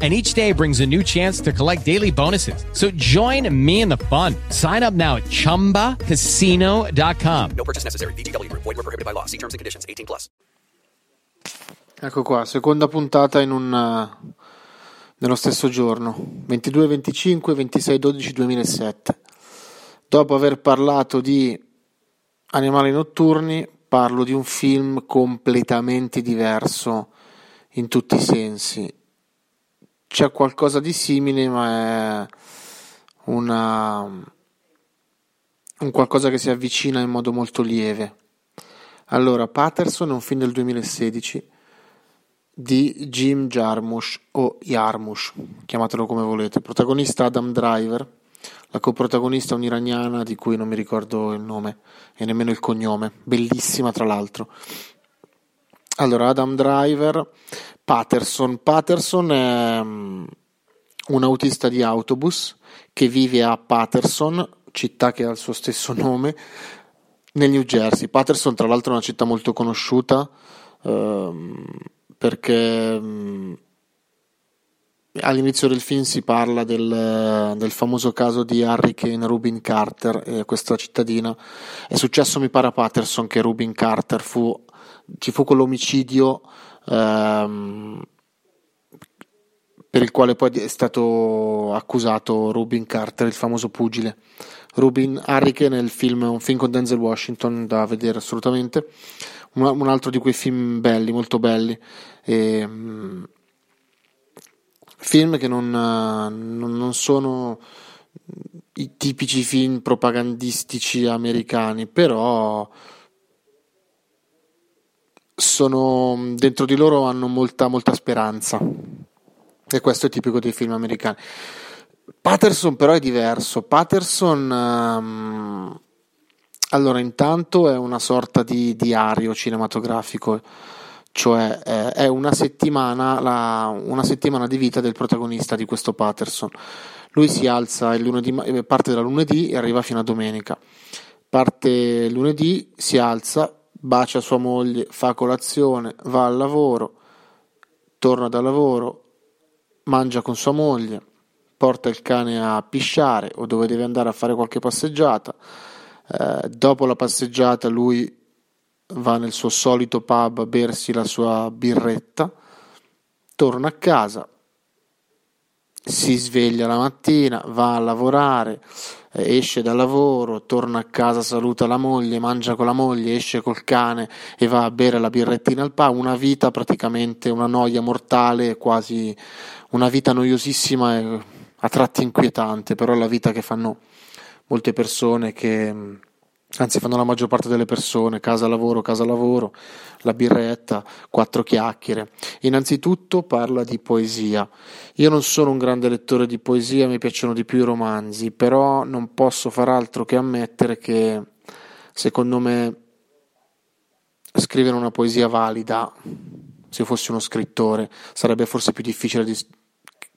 And each day brings a new chance to collect daily bonuses. So join me in the fun. Sign up now at chumbacasino.com. No purchase necessary. VGW Group. Void were prohibited by law. See terms and conditions. 18 plus. Ecco qua, seconda puntata in un, eh, nello stesso giorno, 22, 25, 26, 12, 2007. Dopo aver parlato di animali notturni, parlo di un film completamente diverso in tutti i sensi. C'è qualcosa di simile, ma è una, un qualcosa che si avvicina in modo molto lieve. Allora, Patterson è un film del 2016 di Jim Jarmusch o Jarmusch, chiamatelo come volete. Protagonista Adam Driver, la coprotagonista un'iraniana di cui non mi ricordo il nome e nemmeno il cognome, bellissima tra l'altro. Allora, Adam Driver, Patterson. Patterson è um, un autista di autobus che vive a Patterson, città che ha il suo stesso nome, nel New Jersey. Patterson, tra l'altro, è una città molto conosciuta. Um, perché mh, all'inizio del film si parla del, del, famoso caso di Hurricane Rubin Carter, eh, questa cittadina. È successo, mi pare, a Patterson che Rubin Carter fu, ci fu quell'omicidio ehm, per il quale poi è stato accusato Rubin Carter, il famoso pugile. Rubin Hurricane è il film, un film con Denzel Washington da vedere assolutamente un altro di quei film belli, molto belli. E, um, film che non, non, sono i tipici film propagandistici americani, però sono dentro di loro hanno molta, molta speranza. E questo è tipico dei film americani. Patterson però è diverso. Patterson um, allora, intanto è una sorta di diario cinematografico, cioè eh, è una settimana, la, una settimana di vita del protagonista di questo Patterson. Lui si alza il lunedì, eh, parte da lunedì e arriva fino a domenica. Parte lunedì, si alza, bacia sua moglie, fa colazione, va al lavoro, torna dal lavoro, mangia con sua moglie, porta il cane a pisciare o dove deve andare a fare qualche passeggiata. Eh, dopo la passeggiata lui va nel suo solito pub a bersi la sua birretta, torna a casa, si sveglia la mattina, va a lavorare, esce dal lavoro, torna a casa, saluta la moglie, mangia con la moglie, esce col cane e va a bere la birrettina al pub, una vita praticamente una noia mortale, quasi una vita noiosissima e a tratti inquietante, però è la vita che fanno molte persone che, anzi fanno la maggior parte delle persone, casa lavoro, casa lavoro, la birretta, quattro chiacchiere. Innanzitutto parla di poesia. Io non sono un grande lettore di poesia, mi piacciono di più i romanzi, però non posso far altro che ammettere che secondo me scrivere una poesia valida, se fossi uno scrittore, sarebbe forse più difficile di,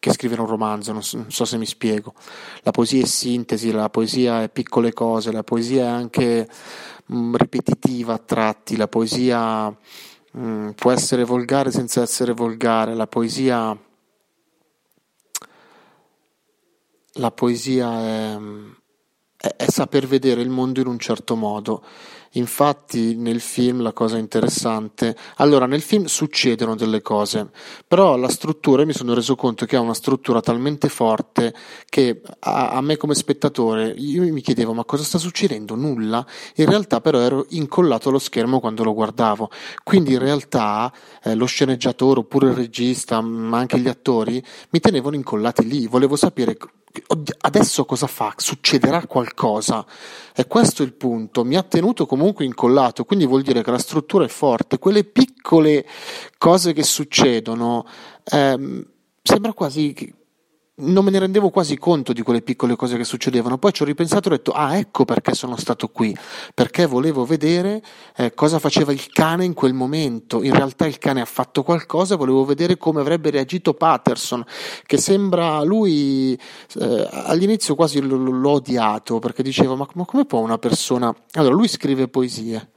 che scrivere un romanzo, non so, non so, se mi spiego. La poesia è sintesi, la poesia è piccole cose, la poesia è anche mh, mm, ripetitiva a tratti, la poesia mh, mm, può essere volgare senza essere volgare, la poesia, la poesia è, è, è saper vedere il mondo in un certo modo Infatti nel film la cosa interessante, allora nel film succedono delle cose, però la struttura mi sono reso conto che ha una struttura talmente forte che a, a me come spettatore io mi chiedevo ma cosa sta succedendo? Nulla. In realtà però ero incollato allo schermo quando lo guardavo. Quindi in realtà eh, lo sceneggiatore oppure il regista, ma anche gli attori mi tenevano incollati lì, volevo sapere adesso cosa fa? Succederà qualcosa? E questo è il punto. Mi ha tenuto comunque incollato, quindi vuol dire che la struttura è forte. Quelle piccole cose che succedono, ehm, sembra quasi non me ne rendevo quasi conto di quelle piccole cose che succedevano. Poi ci ho ripensato e ho detto: Ah, ecco perché sono stato qui. Perché volevo vedere eh, cosa faceva il cane in quel momento. In realtà il cane ha fatto qualcosa, volevo vedere come avrebbe reagito Patterson, che sembra lui eh, all'inizio quasi l- l'ho odiato perché diceva: Ma, ma come può una persona. Allora, lui scrive poesie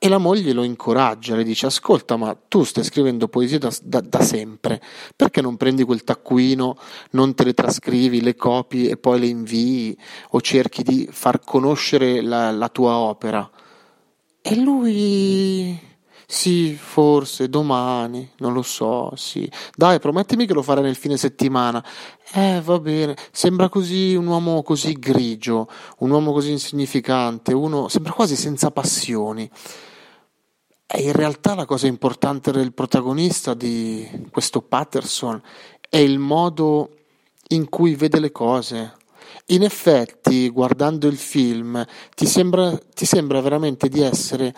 e la moglie lo incoraggia, le dice: Ascolta, ma tu stai scrivendo poesie da, da, da, sempre, perché non prendi quel taccuino, non te le trascrivi, le copi e poi le invii o cerchi di far conoscere la, la tua opera? E lui. Sì, forse domani, non lo so, sì. Dai, promettimi che lo farai nel fine settimana. Eh, va bene. Sembra così un uomo così grigio, un uomo così insignificante, uno sembra quasi senza passioni. E in realtà la cosa importante del protagonista di questo Patterson è il modo in cui vede le cose. In effetti, guardando il film, ti sembra, ti sembra veramente di essere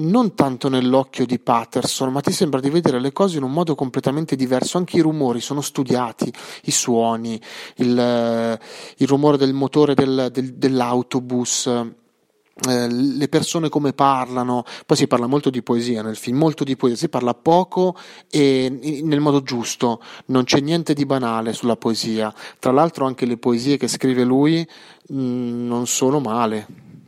non tanto nell'occhio di Patterson, ma ti sembra di vedere le cose in un modo completamente diverso. Anche i rumori sono studiati, i suoni, il, il rumore del motore del, del, dell'autobus, eh, le persone come parlano, poi si parla molto di poesia nel film, molto di poesia, si parla poco e nel modo giusto, non c'è niente di banale sulla poesia. Tra l'altro anche le poesie che scrive lui mh, mm, non sono male,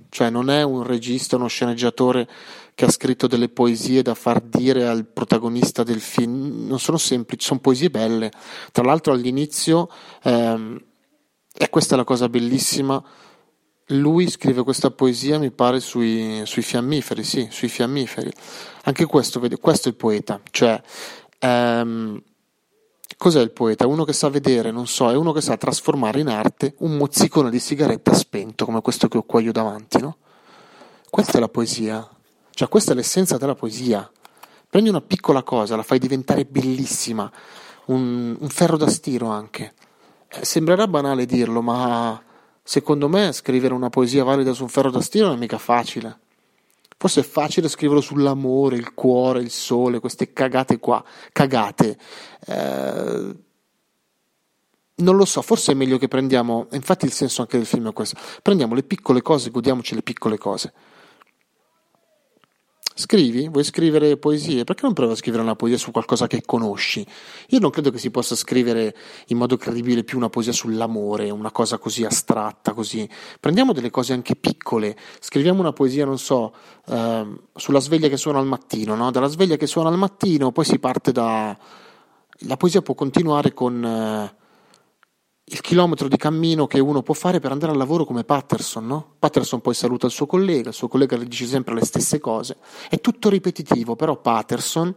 cioè non è un regista, uno sceneggiatore che ha scritto delle poesie da far dire al protagonista del film, non sono semplici, sono poesie belle. Tra l'altro all'inizio, ehm, e questa è la cosa bellissima, lui scrive questa poesia, mi pare, sui, sui fiammiferi, sì, sui fiammiferi. Anche questo, vede, questo è il poeta, cioè, ehm, cos'è il poeta? Uno che sa vedere, non so, è uno che sa trasformare in arte un mozzicone di sigaretta spento, come questo che ho qua io davanti, no? Questa è la poesia, cioè questa è l'essenza della poesia. Prendi una piccola cosa, la fai diventare bellissima, un, un ferro da stiro anche. Eh, sembrerà banale dirlo, ma Secondo me scrivere una poesia valida su un ferro da stiro non è mica facile. Forse è facile scriverlo sull'amore, il cuore, il sole, queste cagate qua. Cagate. Eh, non lo so, forse è meglio che prendiamo, infatti il senso anche del film è questo, prendiamo le piccole cose, godiamoci le piccole cose. Scrivi? Vuoi scrivere poesie? Perché non provi a scrivere una poesia su qualcosa che conosci? Io non credo che si possa scrivere in modo credibile più una poesia sull'amore, una cosa così astratta, così. Prendiamo delle cose anche piccole, scriviamo una poesia, non so, eh, sulla sveglia che suona al mattino, no? Dalla sveglia che suona al mattino, poi si parte da... La poesia può continuare con... Eh, il chilometro di cammino che uno può fare per andare al lavoro come Patterson, no? Patterson poi saluta il suo collega, il suo collega le dice sempre le stesse cose, è tutto ripetitivo, però Patterson,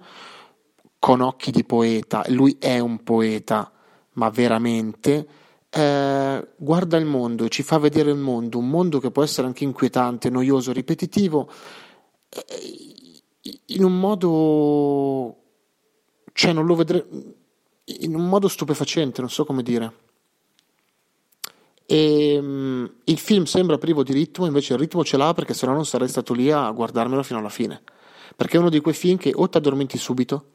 con occhi di poeta, lui è un poeta, ma veramente, eh, guarda il mondo, ci fa vedere il mondo, un mondo che può essere anche inquietante, noioso, ripetitivo, eh, in un modo, cioè non lo vedrei, in un modo stupefacente, non so come dire. E um, il film sembra privo di ritmo, invece il ritmo ce l'ha perché sennò non sarei stato lì a guardarmelo fino alla fine. Perché è uno di quei film che o ti addormenti subito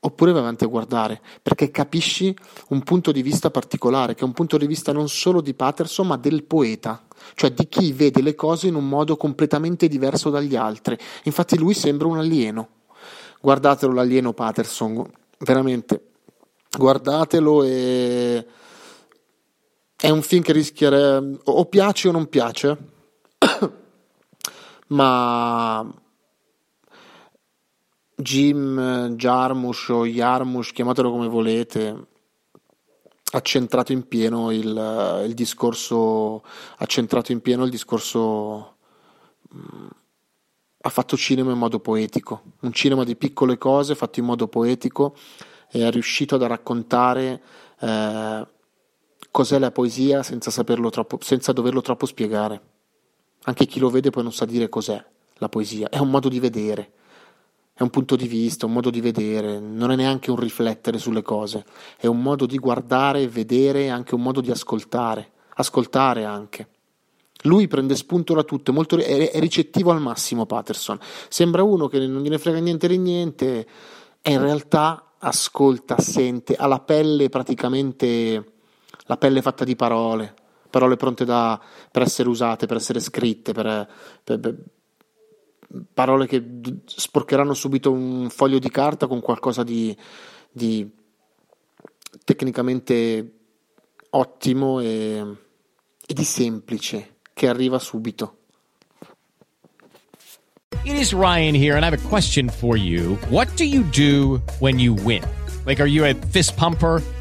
oppure vai avanti a guardare, perché capisci un punto di vista particolare, che è un punto di vista non solo di Patterson, ma del poeta, cioè di chi vede le cose in un modo completamente diverso dagli altri. Infatti lui sembra un alieno. Guardatelo l'alieno Patterson, veramente. Guardatelo e è un film che rischia o piace o non piace, ma Jim Jarmusch o Jarmusch, chiamatelo come volete, ha centrato in pieno il, il discorso, ha centrato in pieno il discorso, mm, ha fatto cinema in modo poetico, un cinema di piccole cose fatto in modo poetico e è riuscito a raccontare eh, cos'è la poesia senza, troppo, senza doverlo troppo spiegare. Anche chi lo vede poi non sa dire cos'è la poesia, è un modo di vedere, è un punto di vista, un modo di vedere, non è neanche un riflettere sulle cose, è un modo di guardare, vedere e anche un modo di ascoltare, ascoltare anche. Lui prende spunto da tutto, è, è ricettivo al massimo Patterson, sembra uno che non gliene frega niente di niente e in realtà ascolta, sente, ha la pelle praticamente la pelle fatta di parole, parole pronte da, per essere usate, per essere scritte, per, per, per parole che sporcheranno subito un foglio di carta con qualcosa di, di tecnicamente ottimo e, e di semplice che arriva subito. It is Ryan here and I have a question for you. What do you do when you win? Like are you a fist pumper?